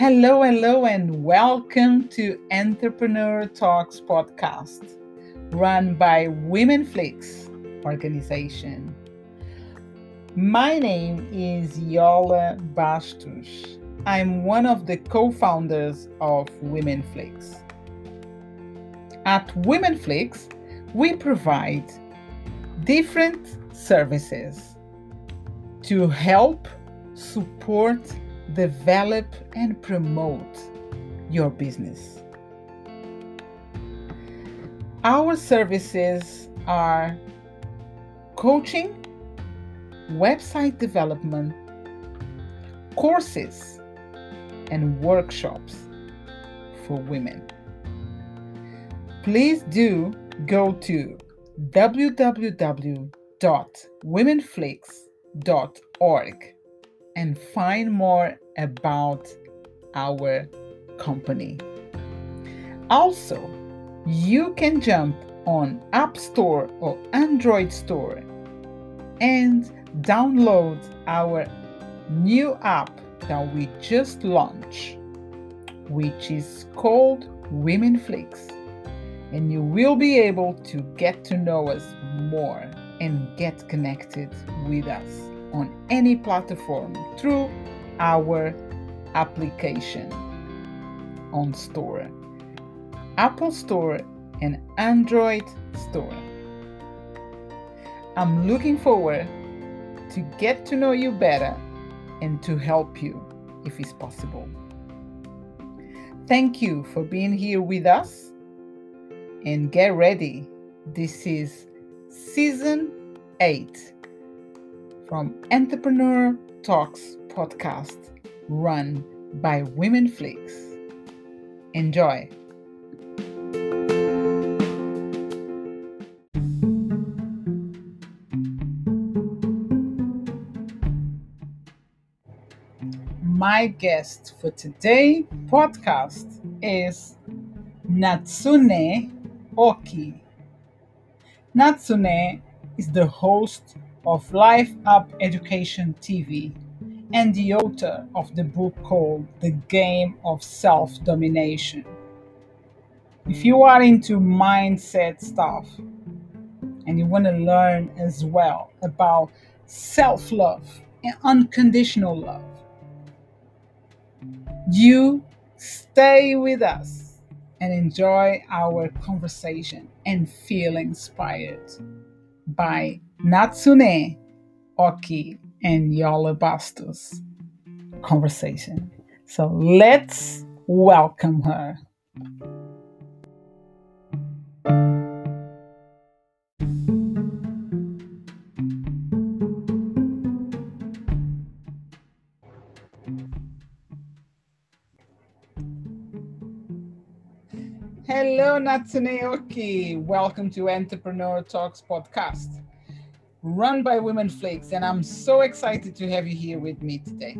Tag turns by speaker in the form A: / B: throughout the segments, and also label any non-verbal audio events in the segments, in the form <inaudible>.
A: Hello, hello, and welcome to Entrepreneur Talks podcast, run by Women Flix organization. My name is Yola Bastos. I'm one of the co founders of Women Flix. At Women Flix, we provide different services to help support develop and promote your business. Our services are coaching, website development, courses, and workshops for women. Please do go to www.womenflix.org and find more about our company. Also, you can jump on App Store or Android Store and download our new app that we just launched, which is called Women Flix. And you will be able to get to know us more and get connected with us on any platform through our application on Store, Apple Store, and Android Store. I'm looking forward to get to know you better and to help you if it's possible. Thank you for being here with us and get ready. This is season 8 from Entrepreneur Talks podcast run by Women Flix. Enjoy. My guest for today podcast is Natsune Oki. Natsune is the host of Life Up Education TV and the author of the book called The Game of Self Domination. If you are into mindset stuff and you want to learn as well about self love and unconditional love, you stay with us and enjoy our conversation and feel inspired by Natsune Oki and Yola Bastos conversation. So let's welcome her. Hello, Natsune Oki. Welcome to Entrepreneur Talks podcast run by Women Flix. and I'm so excited to have you here with me today.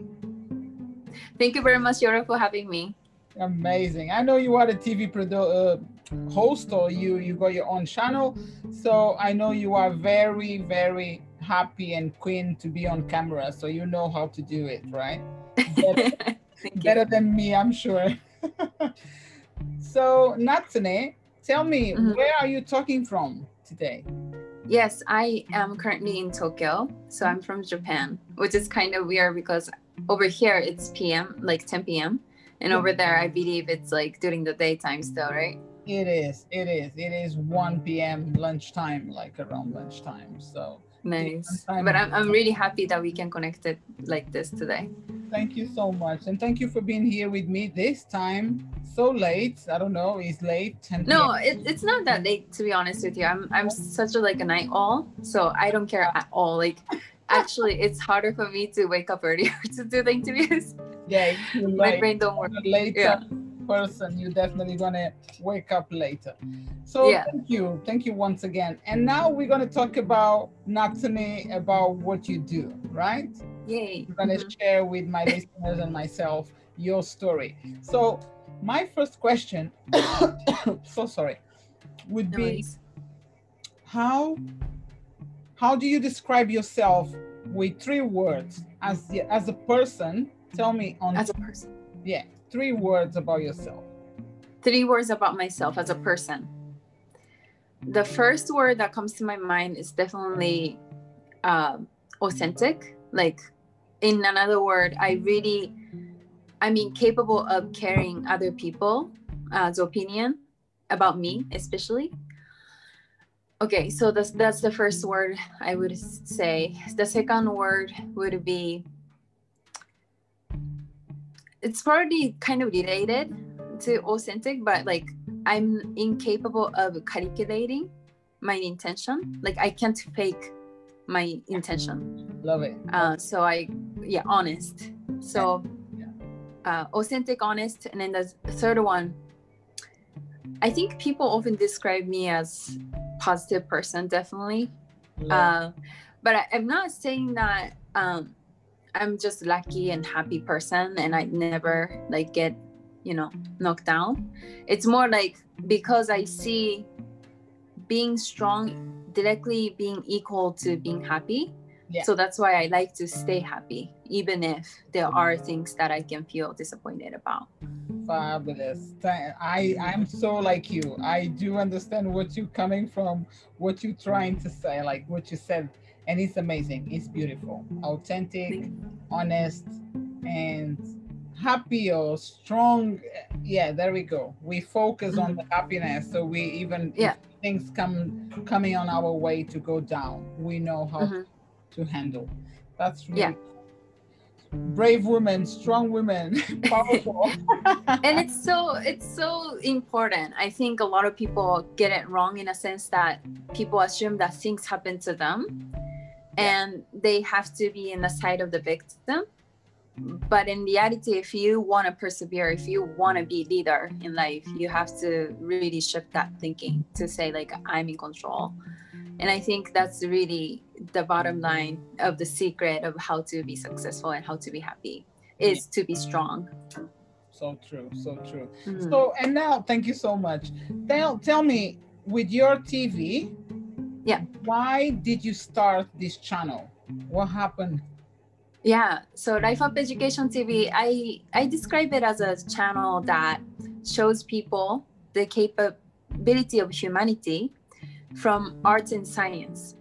B: Thank you very much, Yora, for having me.
A: Amazing. I know you are a TV produ- uh, host or you you got your own channel, so I know you are very very happy and queen to be on camera, so you know how to do it, right? <laughs> Better, better than me, I'm sure. <laughs> so Natsune, tell me, mm-hmm. where are you talking from today?
B: Yes, I am currently in Tokyo. So I'm from Japan, which is kind of weird because over here it's PM, like 10 p.m. And over there, I believe it's like during the daytime still, right?
A: It is. It is. It is 1 p.m. lunchtime, like around lunchtime. So
B: nice. But I'm, I'm really happy that we can connect it like this today.
A: Thank you so much. And thank you for being here with me this time so late. I don't know. It's late.
B: no, it, it's not that late to be honest with you. I'm I'm such a like a night owl, so I don't care at all. Like actually, it's harder for me to wake up earlier <laughs> to do the interviews.
A: Yeah,
B: my brain don't work.
A: Later yeah. Person, you're definitely gonna wake up later. So yeah. thank you, thank you once again. And now we're gonna talk about Natsune, about what you do, right?
B: Yay!
A: I'm gonna mm-hmm. share with my listeners and myself your story. So my first question, <coughs> so sorry, would be how how do you describe yourself with three words as as a person? Tell me on
B: as a person.
A: Yeah, three words about yourself.
B: Three words about myself as a person. The first word that comes to my mind is definitely uh, authentic. Like, in another word, I really, I'm incapable of caring other people uh, opinion about me, especially. Okay, so that's that's the first word I would say. The second word would be it's probably kind of related to authentic, but like I'm incapable of calculating my intention. Like I can't fake my intention.
A: Love it.
B: Uh, so I, yeah, honest. So uh, authentic, honest, and then the third one I think people often describe me as positive person, definitely. Uh, but I, am not saying that um, I'm just lucky and happy person and I never like get, you know, knocked down. It's more like because I see being strong directly being equal to being happy. Yeah. So that's why I like to stay happy, even if there are things that I can feel disappointed about
A: fabulous i i'm so like you i do understand what you're coming from what you're trying to say like what you said and it's amazing. It's beautiful. Authentic honest and happy or strong. Yeah there we go. We focus mm-hmm. on the happiness so we even yeah. things come coming on our way to go down we know how mm-hmm. to handle. That's really yeah. brave women strong women <laughs> powerful. <laughs>
B: And it's so it's so important. I think a lot of people get it wrong in a sense that people assume that things happen to them and they have to be in the side of the victim. But in reality if you want to persevere if you want to be leader in life you have to really shift that thinking to say like i'm in control. And i think that's really the bottom line of the secret of how to be successful and how to be happy is to be strong.
A: So true so true. Mm-hmm. so and now thank you so much. Tell tell me with your tv
B: yeah
A: why did you start this channel what happened
B: yeah so life up education tv i i describe it as a channel that shows people the capability of humanity from art and science.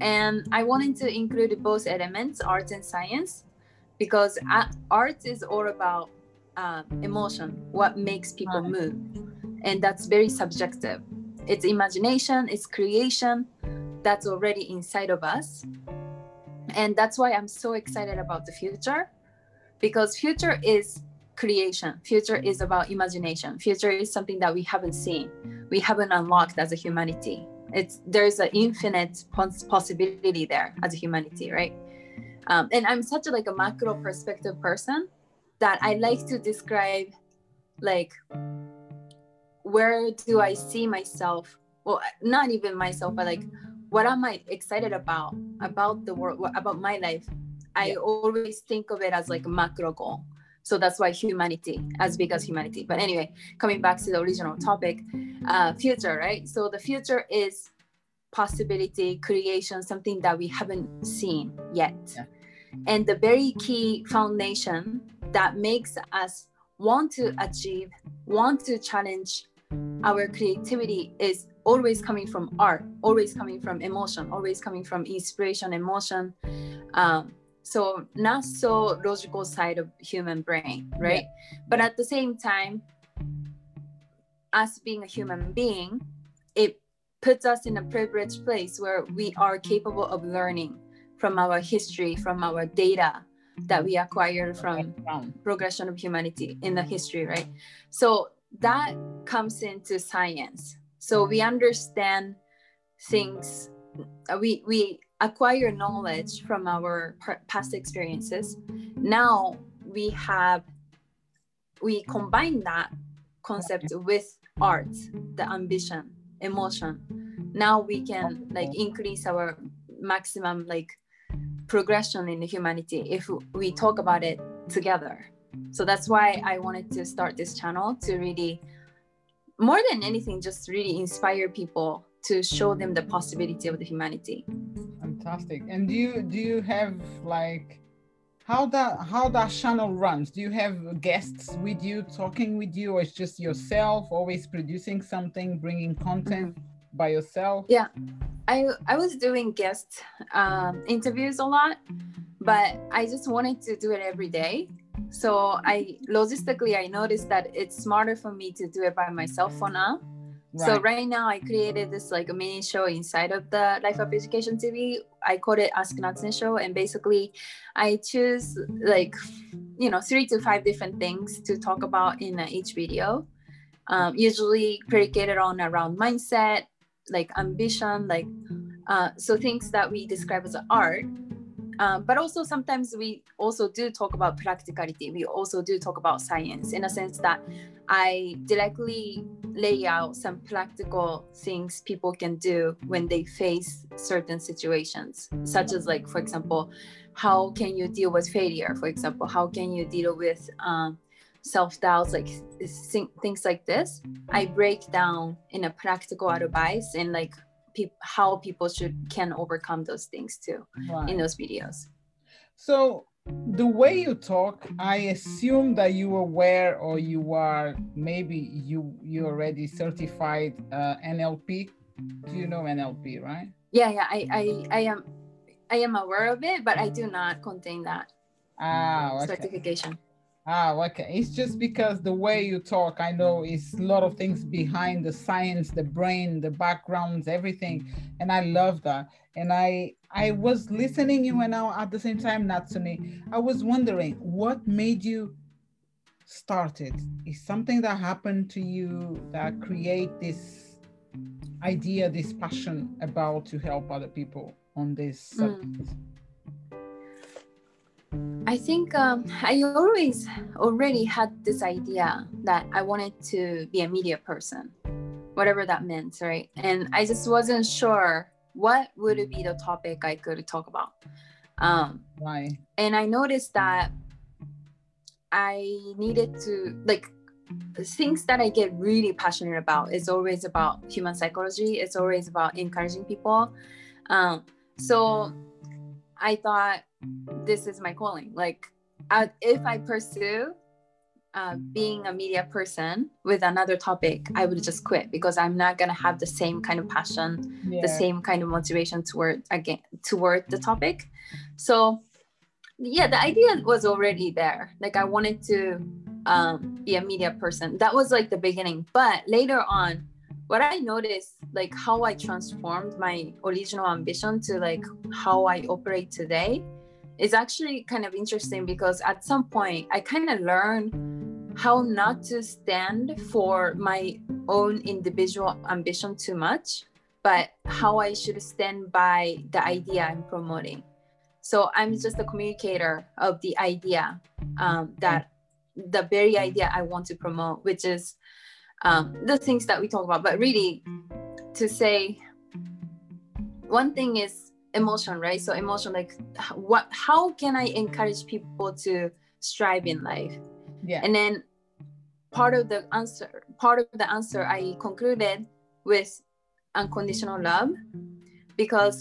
B: And I wanted to include both elements, art and science, because art is all about uh, emotion, what makes people move. And that's very subjective. It's imagination, it's creation that's already inside of us. And that's why I'm so excited about the future because future is creation. Future is about imagination. Future is something that we haven't seen. We haven't unlocked as a humanity. It's there's an infinite possibility there as a humanity right? Um, and i'm such a like a macro perspective person that i like to describe like where do i see myself well not even myself but like what am i excited about about the world about my life i always think of it as like a macro goal so that's why humanity, as big as humanity. But anyway, coming back to the original topic, uh, future, right? So the future is possibility, creation, something that we haven't seen yet. Yeah. And the very key foundation that makes us want to achieve, want to challenge our creativity is always coming from art, always coming from emotion, always coming from inspiration, emotion. Um, so not so logical side of human brain right yeah. but at the same time us being a human being it puts us in a privileged place where we are capable of learning from our history from our data that we acquired from progression of humanity in the history right so that comes into science. So we understand things uh, we we acquire knowledge from our past experiences. Now we have we combine that concept with art the ambition emotion. Now we can like increase our maximum like progression in humanity if we talk about it together so that's why i wanted to start this channel to really more than anything just really inspire people to show them the possibility of the humanity.
A: Fantastic. And do you do you have like how that how that channel runs? Do you have guests with you talking with you or it's just yourself always producing something bringing content mm-hmm. by yourself?
B: Yeah. I i was doing guest um, interviews a lot but i just wanted to do it every day so i logistically i noticed that it's smarter for me to do it by myself for now Right. So right now I created this like a mini show inside of the Life Up Education TV. I called it Ask Natsune Show, and basically I choose like you know three to five different things to talk about in uh, each video. Um, usually predicated on around mindset, like ambition, like uh, so things that we describe as art. Um, but also sometimes we also do talk about practicality. We also do talk about science in a sense that I directly lay out some practical things people can do when they face certain situations, such as like, for example, how can you deal with failure? For example, how can you deal with um, self-doubts, like things like this? I break down in a practical advice and like how people should can overcome those things too right. in those videos.
A: So the way you talk i assume that you are aware or you are maybe you you already certified uh, nlp do you know nlp right
B: yeah yeah I, I i am i am aware of it but i do not contain that
A: ah, okay.
B: certification
A: Ah, okay. It's just because the way you talk, I know it's a lot of things behind the science, the brain, the backgrounds, everything, and I love that. And I I was listening you and now at the same time, Natsune, I was wondering what made you start it. Is something that happened to you that create this idea, this passion about to help other people on this subject? Mm.
B: I think um, I always already had this idea that I wanted to be a media person, whatever that meant, right? And I just wasn't sure what would be the topic I could talk about. Um,
A: Why?
B: And I noticed that I needed to like things that I get really passionate about is always about human psychology. It's always about encouraging people. Um, so I thought this is my calling. Like, uh, if I pursue uh, being a media person with another topic, I would just quit because I'm not gonna have the same kind of passion, yeah. the same kind of motivation toward again toward the topic. So, yeah, the idea was already there. Like, I wanted to um, be a media person. That was like the beginning. But later on, what I noticed, like how I transformed my original ambition to like how I operate today, is actually kind of interesting because at some point I kind of learned how not to stand for my own individual ambition too much, but how I should stand by the idea I'm promoting. So I'm just a communicator of the idea um, that the very idea I want to promote, which is um, the things that we talk about. But really, to say one thing is emotion, right? So emotion, like what? How can I encourage people to strive in life?
A: Yeah.
B: And then part of the answer, part of the answer, I concluded with unconditional love, because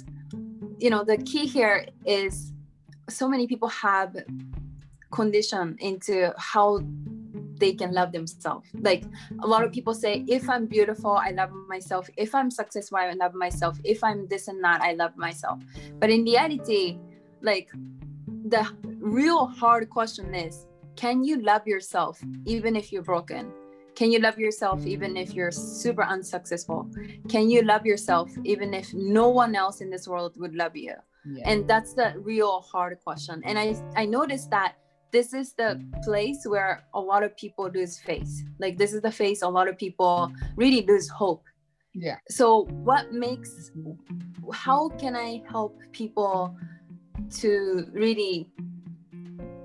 B: you know the key here is so many people have condition into how they can love themselves. Like a lot of people say, if I'm beautiful, I love myself. If I'm successful, I love myself. If I'm this and that, I love myself. But in reality, like the real hard question is, can you love yourself even if you're broken? Can you love yourself even if you're super unsuccessful? Can you love yourself even if no one else in this world would love you? Yeah. And that's the real hard question. And I I noticed that this is the mm. place where a lot of people lose faith. Like this is the face a lot of people really lose hope.
A: Yeah.
B: So what makes how can I help people to really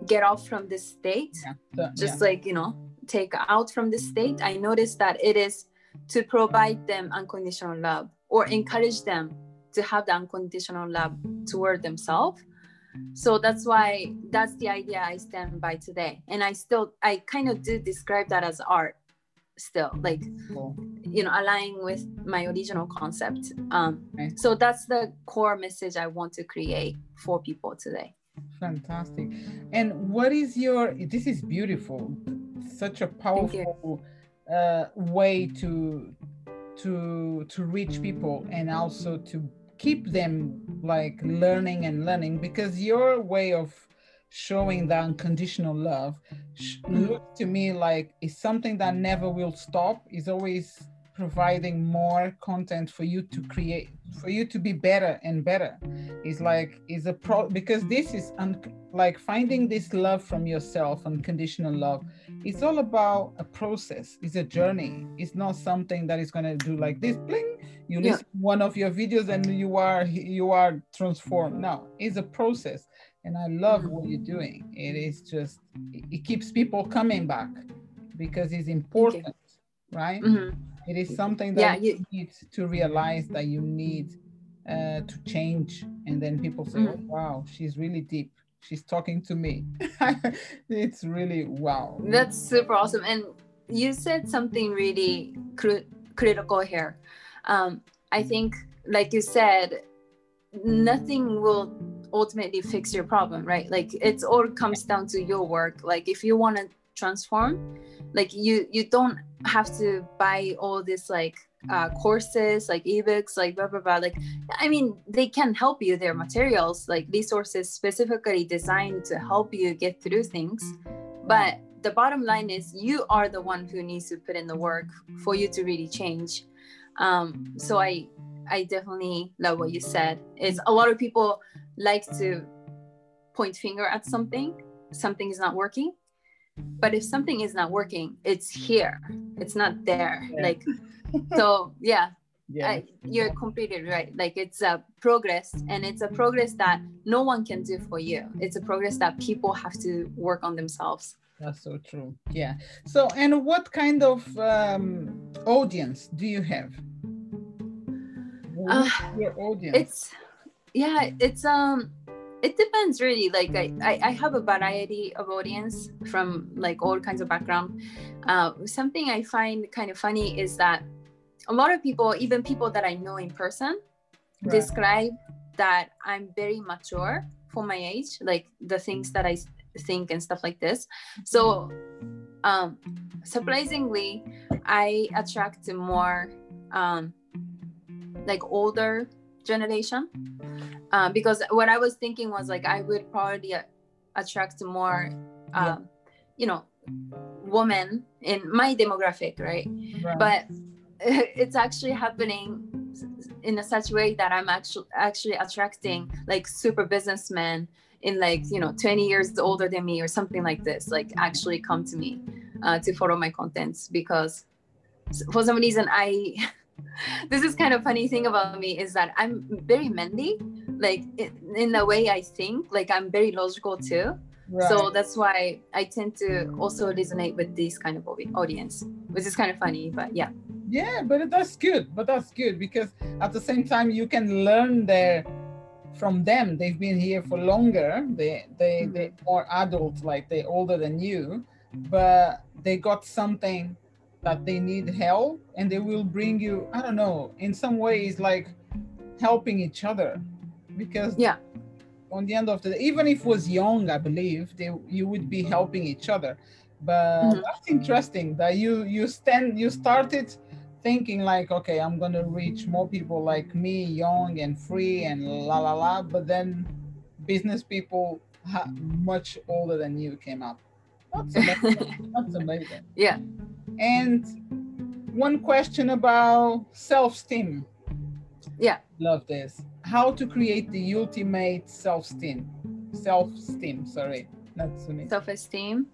B: get off from this state? Yeah. Just yeah. like, you know, take out from this state. I noticed that it is to provide them unconditional love or encourage them to have the unconditional love toward themselves so that's why that's the idea i stand by today. And i still i kind of do describe that as art still like you know aligning with my original concept. Um okay. so that's the core message i want to create for people today.
A: Fantastic. And what is your, this is beautiful, such a powerful uh, way to to to reach people and also to keep them like learning and learning because your way of showing the unconditional love mm-hmm. looks to me like it's something that never will stop. Is always providing more content for you to create for you to be better and better. It's like is a pro because this is un- like finding this love from yourself unconditional love it's all about a process. It's a journey. It's not something that is going to do like this bling you yeah. listen one of your videos and you are you are transformed. Now it's a process and i love what you're doing. It is just it keeps people coming back because it's important right? Mm-hmm. It is something that yeah, you, need to realize that you need uh, to change. And then people say mm-hmm. oh, wow she's really deep. She's talking to me. <laughs> It's really wow.
B: That's super awesome. And you said something really cr- critical here um, i think like you said nothing will ultimately fix your problem right? Like it's all comes down to your work. Like if you want to transform like you you don't have to buy all this like uh, courses like ebooks like blah blah blah. Like i mean they can help you. Their materials like resources specifically designed to help you get through things. But the bottom line is you are the one who needs to put in the work for you to really change um, so i i definitely love what you said. Is a lot of people like to point finger at something something is not working. But if something is not working it's here. It's not there. Yeah. like <laughs> so yeah. Yeah. I, you're completely right? Like it's a progress and it's a progress that no one can do for you. It's a progress that people have to work on themselves
A: that's so true. Yeah. So and what kind of um, audience do you have?
B: Uh, your audience? it's yeah it's um it depends really. Like I, I have a variety of audience from like all kinds of background. Uh, something i find kind of funny is that a lot of people even people that i know in person right. describe that i'm very mature for my age like the things that i think and stuff like this so um surprisingly i attract more um like older generation um, because what I was thinking was like I would probably attract more, um, yeah. you know, women in my demographic, right? right? But <laughs> it's actually happening in a such way that I'm actually actually attracting like super businessmen in like you know 20 years older than me or something like this like actually come to me uh, to follow my contents because for some reason I <laughs> this is kind of funny thing about me is that I'm very manly, like in the way I think. Like I'm very logical too. Right. So that's why I tend to also resonate with this kind of audience, which is kind of funny, but yeah.
A: Yeah, but that's good. But that's good because at the same time you can learn their from them. They've been here for longer. They they mm-hmm. they more adult, like they're older than you, but they got something that they need help and they will bring you i don't know in some ways like helping each other because
B: yeah
A: on the end of the day, even if it was young i believe they you would be helping each other but mm-hmm. that's interesting that you you stand you started thinking like okay i'm gonna reach more people like me young and free and la la la but then business people ha- much older than you came up that's amazing. <laughs> that's amazing
B: yeah
A: and one question about self-esteem.
B: Yeah.
A: Love this. How to create the ultimate self-esteem. Self-esteem, sorry. Not
B: Self-esteem.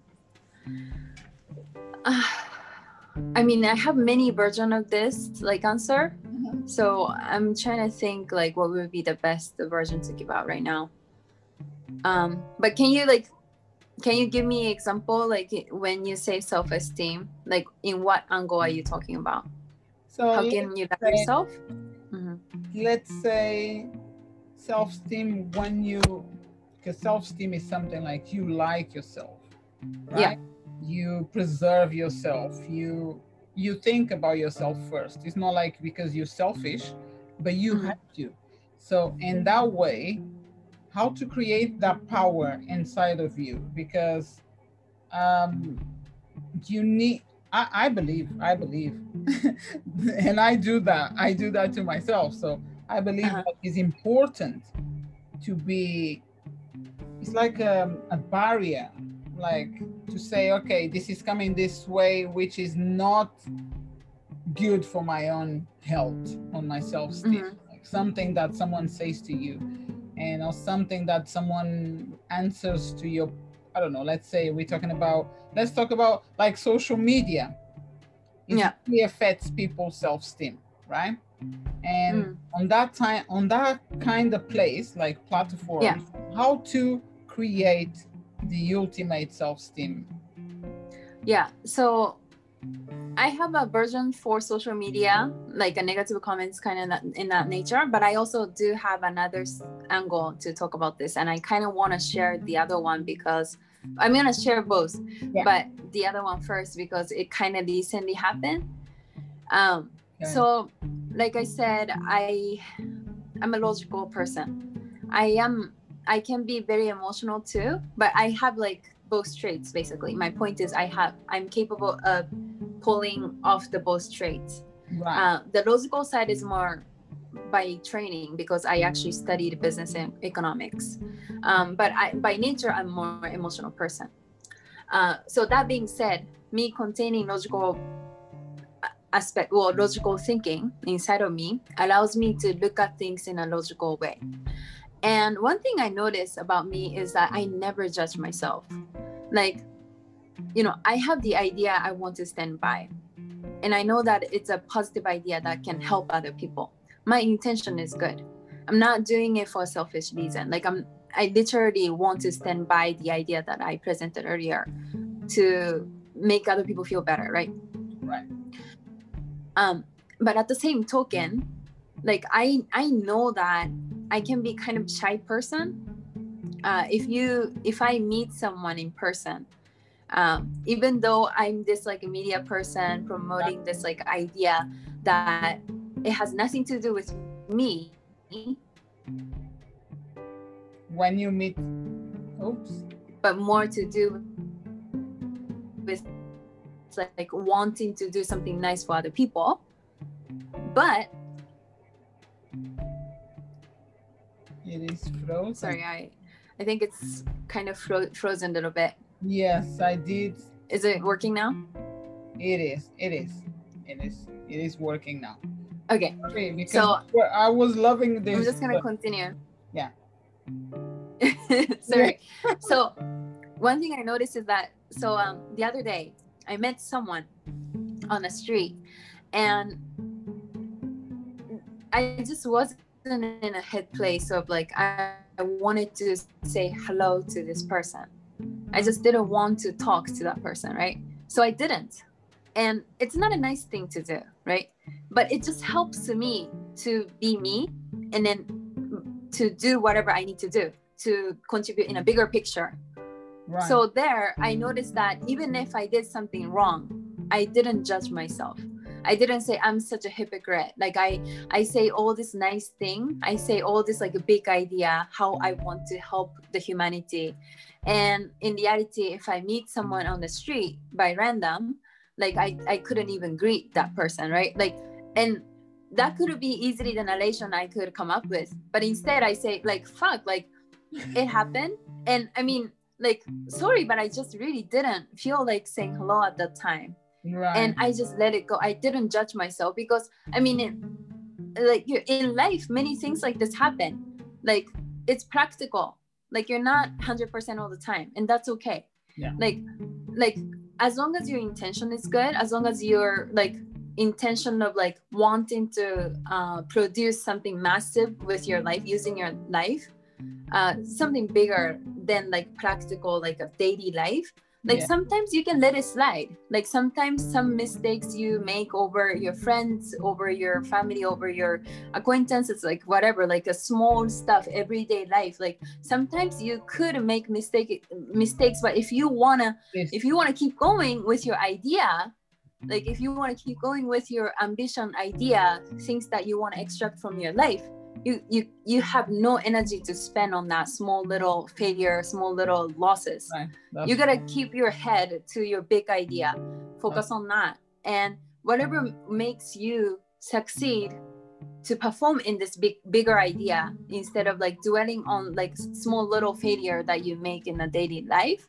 B: Uh, <sighs> <sighs> I mean, I have many version of this like answer. Mm-hmm. So I'm trying to think like what would be the best version to give out right now. Um, but can you like can you give me example like when you say self-esteem like in what angle are you talking about so how can you love yourself
A: mm-hmm. let's say self-esteem when you because self-esteem is something like you like yourself right yeah. You preserve yourself. You you think about yourself first. It's not like because you're selfish but you mm-hmm. have to. So in that way how to create that power inside of you? Because um, you need I, I believe i believe. <laughs> And i do that i do that to myself. So i believe
B: Uh-huh.
A: that it's important to be it's like a, a barrier like to say okay this is coming this way which is not good for my own health on my self-esteem
B: Mhm.
A: like something that someone says to you and or something that someone answers to your i don't know let's say we're talking about let's talk about like social media it
B: Yeah.
A: really affects people's self-esteem right and
B: Mm.
A: on that time on that kind of place like platform
B: Yeah.
A: how to create the ultimate self-esteem
B: Yeah. So I have a version for social media, like a negative comments kind of that, in that nature, but I also do have another angle to talk about this. And I kind of want to share the other one because I'm going to share both,
A: Yeah.
B: but the other one first because it kind of recently happened. Um,
A: Okay.
B: So, like I said, I I'm a logical person. I am I can be very emotional too, but I have like both traits basically. My point is I have I'm capable of pulling off the both traits.
A: right
B: Uh, the logical side is more by training because I actually studied business and economics. Um, but I, by nature, I'm more emotional person. Uh, so that being said, me containing logical aspect or logical thinking inside of me allows me to look at things in a logical way. And one thing I notice about me is that I never judge myself. Like, you know, I have the idea I want to stand by. And I know that it's a positive idea that can help other people. My intention is good. I'm not doing it for a selfish reason. Like I'm I literally want to stand by the idea that I presented earlier to make other people feel better, right?
A: right
B: um but at the same token like i i know that i can be kind of shy person. Uh if you if i meet someone in person um even though i'm this like a media person promoting this like idea that it has nothing to do with me
A: when you meet oops.
B: but more to do with like, like wanting to do something nice for other people. But
A: it is frozen.
B: Sorry i i think it's kind of fro- frozen a little bit.
A: Yes i did.
B: Is it working now?
A: It is it is it is it is working now.
B: Okay
A: okay because
B: So-
A: i was loving this
B: i'm just gonna
A: but-
B: continue.
A: Yeah. <laughs>
B: sorry. <laughs> So one thing i noticed is that so um the other day i met someone on the street and i just wasn't in a head place of like i, I wanted to say hello to this person. I just didn't want to talk to that person right? So i didn't. And it's not a nice thing to do right? But it just helps me to be me and then to do whatever i need to do to contribute in a bigger picture.
A: Right.
B: So there, I noticed that even if I did something wrong, I didn't judge myself. I didn't say I'm such a hypocrite. Like I, I say all this nice thing. I say all this like a big idea how I want to help the humanity. And in reality, if I meet someone on the street by random, like I, I couldn't even greet that person, right? Like, and that could be easily the narration I could come up with. But instead, I say like, fuck, like it happened. And I mean, like sorry but i just really didn't feel like saying hello at that time
A: right
B: and i just let it go. I didn't judge myself because i mean it, like you in life many things like this happen. Like it's practical. Like you're not 100% all the time and that's okay.
A: Yeah.
B: like like as long as your intention is good as long as your like intention of like wanting to uh, produce something massive with your life using your life uh, something bigger than like practical like a daily life like
A: Yeah.
B: sometimes you can let it slide like sometimes some mistakes you make over your friends over your family over your acquaintances like whatever like a small stuff everyday life like sometimes you could make mistake mistakes but if you wanna
A: Yes.
B: if you want to keep going with your idea like if you want to keep going with your ambition idea things that you want to extract from your life you you you have no energy to spend on that small little failure small little losses.
A: Right.
B: you gotta keep your head to your big idea. Focus on that. And whatever makes you succeed to perform in this big bigger idea instead of like dwelling on like small little failure that you make in a daily life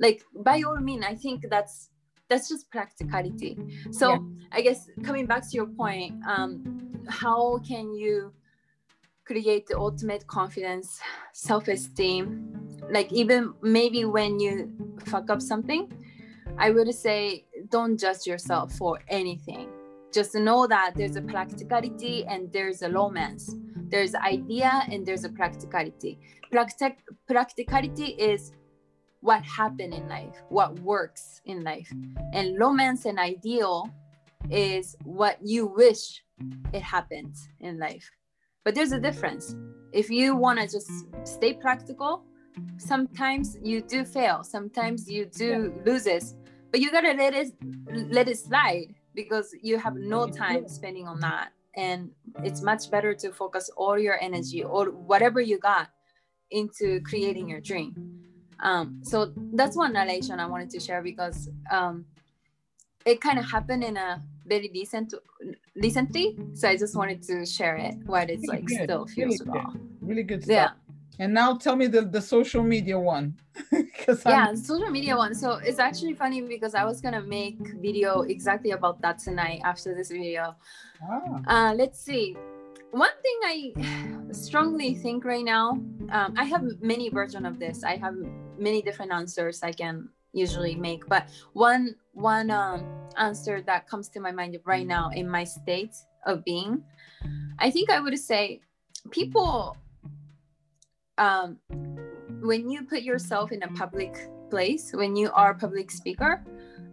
B: like by all means i think that's that's just practicality. So
A: Yeah.
B: i guess coming back to your point um how can you create the ultimate confidence self-esteem. Like even maybe when you fuck up something i would say don't judge yourself for anything. Just know that there's a practicality and there's a romance. There's idea and there's a practicality. Practic- practicality is what happened in life what works in life. And romance and ideal is what you wish it happened in life but there's a difference. If you want to just stay practical sometimes you do fail sometimes you do loses. But you gotta let it let it slide because you have no time spending on that. And it's much better to focus all your energy or whatever you got into creating your dream. Um, so that's one narration i wanted to share because um, it kind of happened in a very recent recently so i just wanted to share it while it's
A: Really
B: like
A: good,
B: still feels
A: really good. really good stuff.
B: yeah
A: And now tell me the, the social media one. <laughs>
B: Yeah social media one so it's actually funny because i was gonna make video exactly about that tonight after this video
A: ah,
B: uh let's see one thing i strongly think right now um, i have many version of this i have many different answers i can usually make but one one um, answer that comes to my mind right now in my state of being i think i would say people um, when you put yourself in a public place when you are a public speaker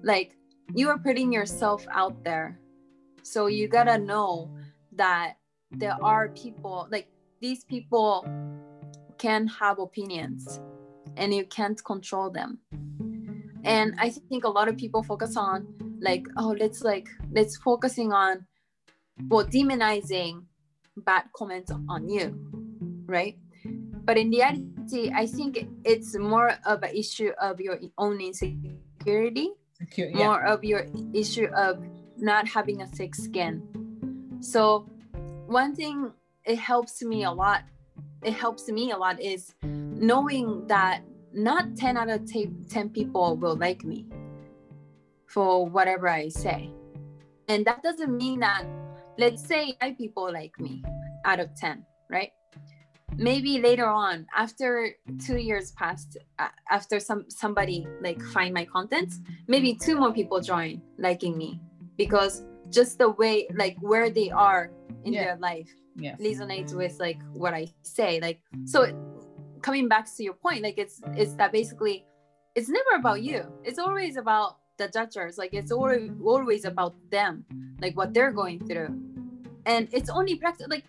B: like you are putting yourself out there. So you gotta know that there are people like these people can have opinions and you can't control them and mm-hmm. i think a lot of people focus on like oh let's like let's focusing on well demonizing bad comments on you right but in reality i think it's more of an issue of your own insecurity
A: secure, yeah.
B: more of your issue of not having a thick skin. So, one thing it helps me a lot. It helps me a lot is knowing that not 10 out of 10 people will like me for whatever I say. And that doesn't mean that, let's say, five people like me out of 10, right? maybe later on after two years passed uh, after some somebody like find my content maybe two more people join liking me because just the way like where they are in
A: Yeah.
B: their life
A: Yes.
B: resonates with like what i say like so coming back to your point like it's it's that basically it's never about you. It's always about the judges like it's always always about them like what they're going through. And it's only practice like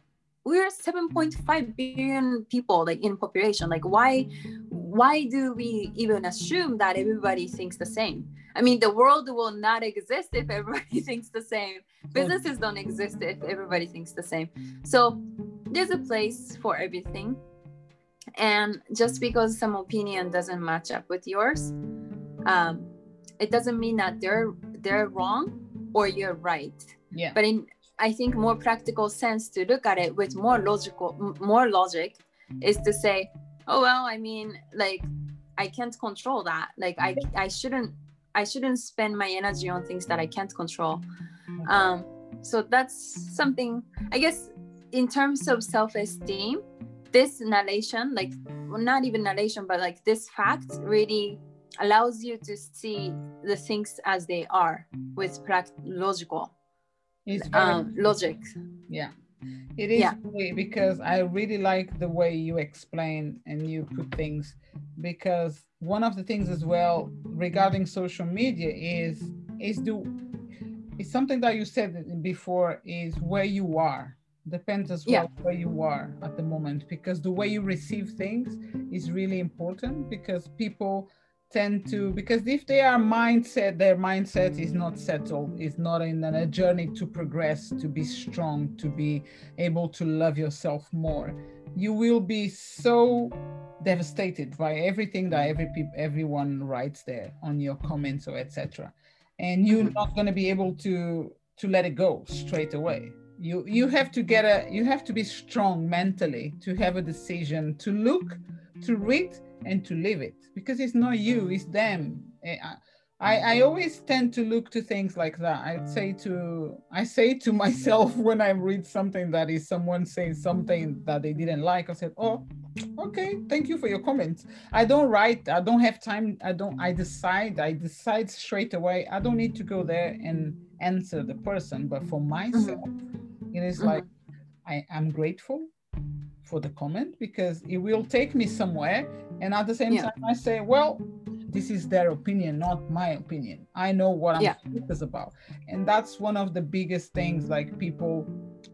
B: we're 7.5 billion people like in population. Like why why do we even assume that everybody thinks the same? I mean the world will not exist if everybody <laughs> thinks the same. Businesses don't exist if everybody thinks the same. So there's a place for everything and just because some opinion doesn't match up with yours um, it doesn't mean that they're they're wrong or you're right.
A: Yeah.
B: but in i think more practical sense to look at it with more logical more logic is to say oh well i mean like i can't control that. Like i i shouldn't i shouldn't spend my energy on things that i can't control. Um so that's something i guess in terms of self-esteem this narration like well, not even narration but like this fact really allows you to see the things as they are with pract- logical um, logic
A: Yeah, it is
B: Yeah.
A: really because I really like the way you explain and you put things. Because one of the things as well regarding social media is is do is something that you said before is where you are depends as well
B: Yeah.
A: where you are at the moment because the way you receive things is really important because people tend to because if they are mindset their mindset is not settled is not in a journey to progress to be strong to be able to love yourself more you will be so devastated by everything that every everyone writes there on your comments or etc and you're mm-hmm. not going to be able to to let it go straight away you you have to get a you have to be strong mentally to have a decision to look to read and to live it because it's not you it's them eh, I, I always tend to look to things like that. I say to I say to <laughs> myself when I read something that is someone saying something that they didn't like, I said, Oh, okay, thank you for your comments. I don't write, I don't have time, I don't I decide, I decide straight away. I don't need to go there and answer the person, but for myself, mm-hmm. It is mm-hmm. like I am grateful for the comment because it will take me somewhere. And at the same yeah. time, I say, well, this is their opinion, not my opinion. I know what I'm yeah. about. And that's one of the biggest things like people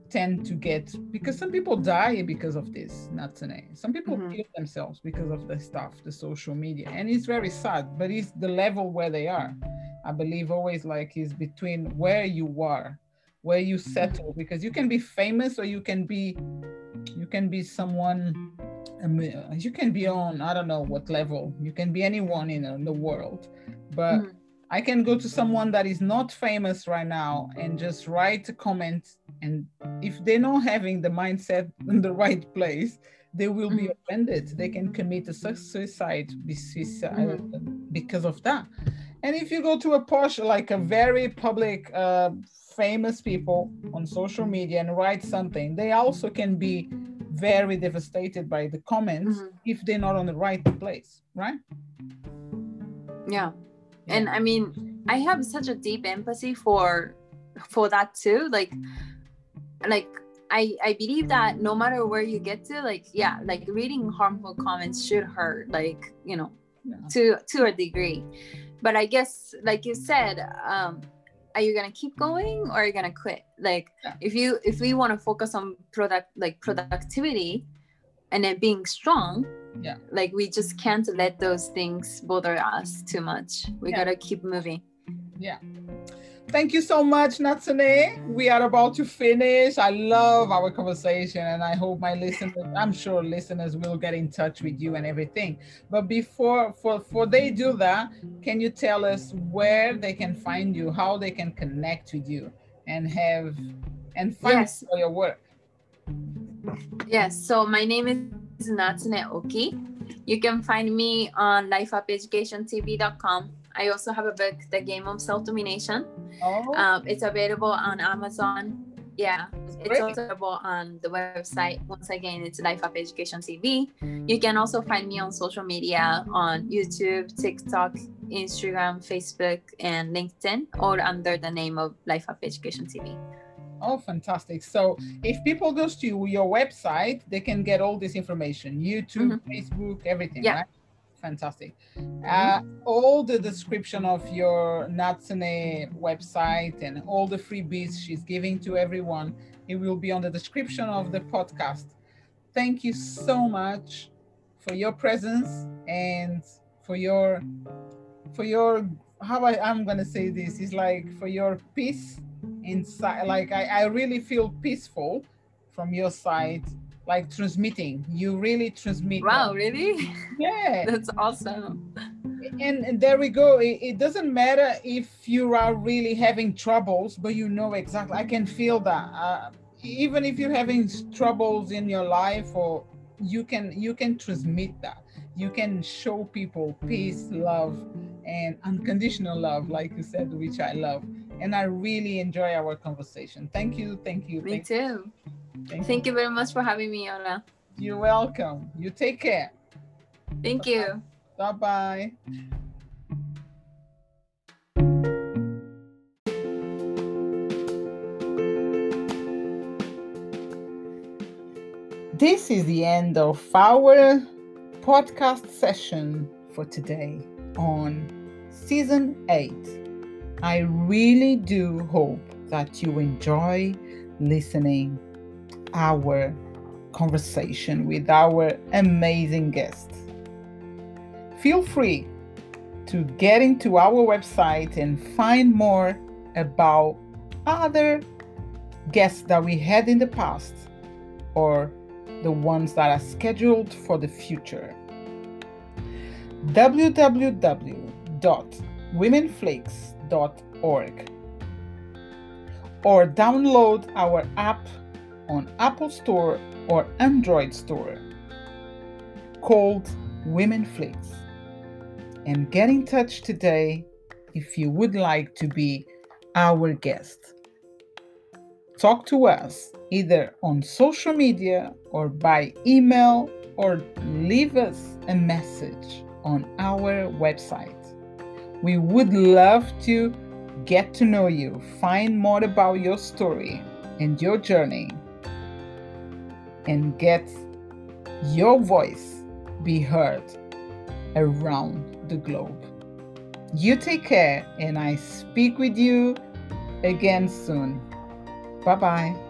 A: tend to get because some people die because of this, Natsune. Some people mm-hmm. kill themselves because of the stuff, the social media. And it's very sad, but it's the level where they are. I believe always like is between where you are, where you settle, because you can be famous or you can be you can be someone um, you can be on i don't know what level you can be anyone in, in the world but mm-hmm. i can go to someone that is not famous right now and just write a comment and if they're not having the mindset in the right place they will be mm-hmm. offended they can commit a suicide mm-hmm. because of that and if you go to a posh like a very public uh, famous people on social media and write something, they also can be very devastated by the comments mm-hmm. if they're not on the right place, right?
B: Yeah. yeah. And I mean, I have such a deep empathy for for that too. Like like I, I believe that no matter where you get to, like, yeah, like reading harmful comments should hurt, like, you know, yeah. to to a degree. But I guess, like you said, um, are you gonna keep going or are you gonna quit? Like yeah. if you if we want to focus on product like productivity and then being strong
A: yeah.
B: like we just can't let those things bother us too much. We yeah. gotta keep moving.
A: Yeah Thank you so much, Natsune. We are about to finish. I love our conversation, and I hope my listeners, I'm sure listeners will get in touch with you and everything. But before for, for they do that, can you tell us where they can find you, how they can connect with you and have and find yes. for your work?
B: Yes, so my name is Natsune Oki. You can find me on lifeupeducationtv.com I also have a book, The Game of Self Domination. Oh. Um, it's available on Amazon. Yeah, it's also available on the website. Once again, it's Life Up Education TV. You can also find me on social media on YouTube, TikTok, Instagram, Facebook, and LinkedIn, all under the name of Life Up Education TV.
A: Oh, fantastic. So if people goes to your website, they can get all this information, YouTube, mm-hmm. Facebook, everything, yeah. right? Fantastic. Uh, all the description of your Natsune website and all the freebies she's giving to everyone, it will be on the description of the podcast. Thank you so much for your presence and for your for your how I, I'm gonna say this is like for your peace inside like I, I really feel peaceful from your side like transmitting. You really transmit.
B: Wow, really?
A: Yeah. <laughs>
B: That's awesome.
A: And, and there we go. It, it, doesn't matter if you are really having troubles, but you know exactly. I can feel that. Uh, even if you're having troubles in your life, or you can you can transmit that. You can show people peace, love, and unconditional love, like you said, which I love. And I really enjoy our conversation. Thank you. Thank you.
B: Me
A: thank
B: too. You. Thank, Thank you. you very much for having me, Ola.
A: You're welcome. You take care.
B: Thank bye you.
A: Bye bye. This is the end of our podcast session for today on season 8. I really do hope that you enjoy listening our conversation with our amazing guests. Feel free to get into our website and find more about other guests that we had in the past or the ones that are scheduled for the future. www.womenflix.org or download our app on Apple Store or Android Store called Women Flix. And get in touch today if you would like to be our guest. Talk to us either on social media or by email or leave us a message on our website. We would love to get to know you, find more about your story and your journey, and get your voice be heard around the globe. You take care, and I speak with you again soon. Bye bye.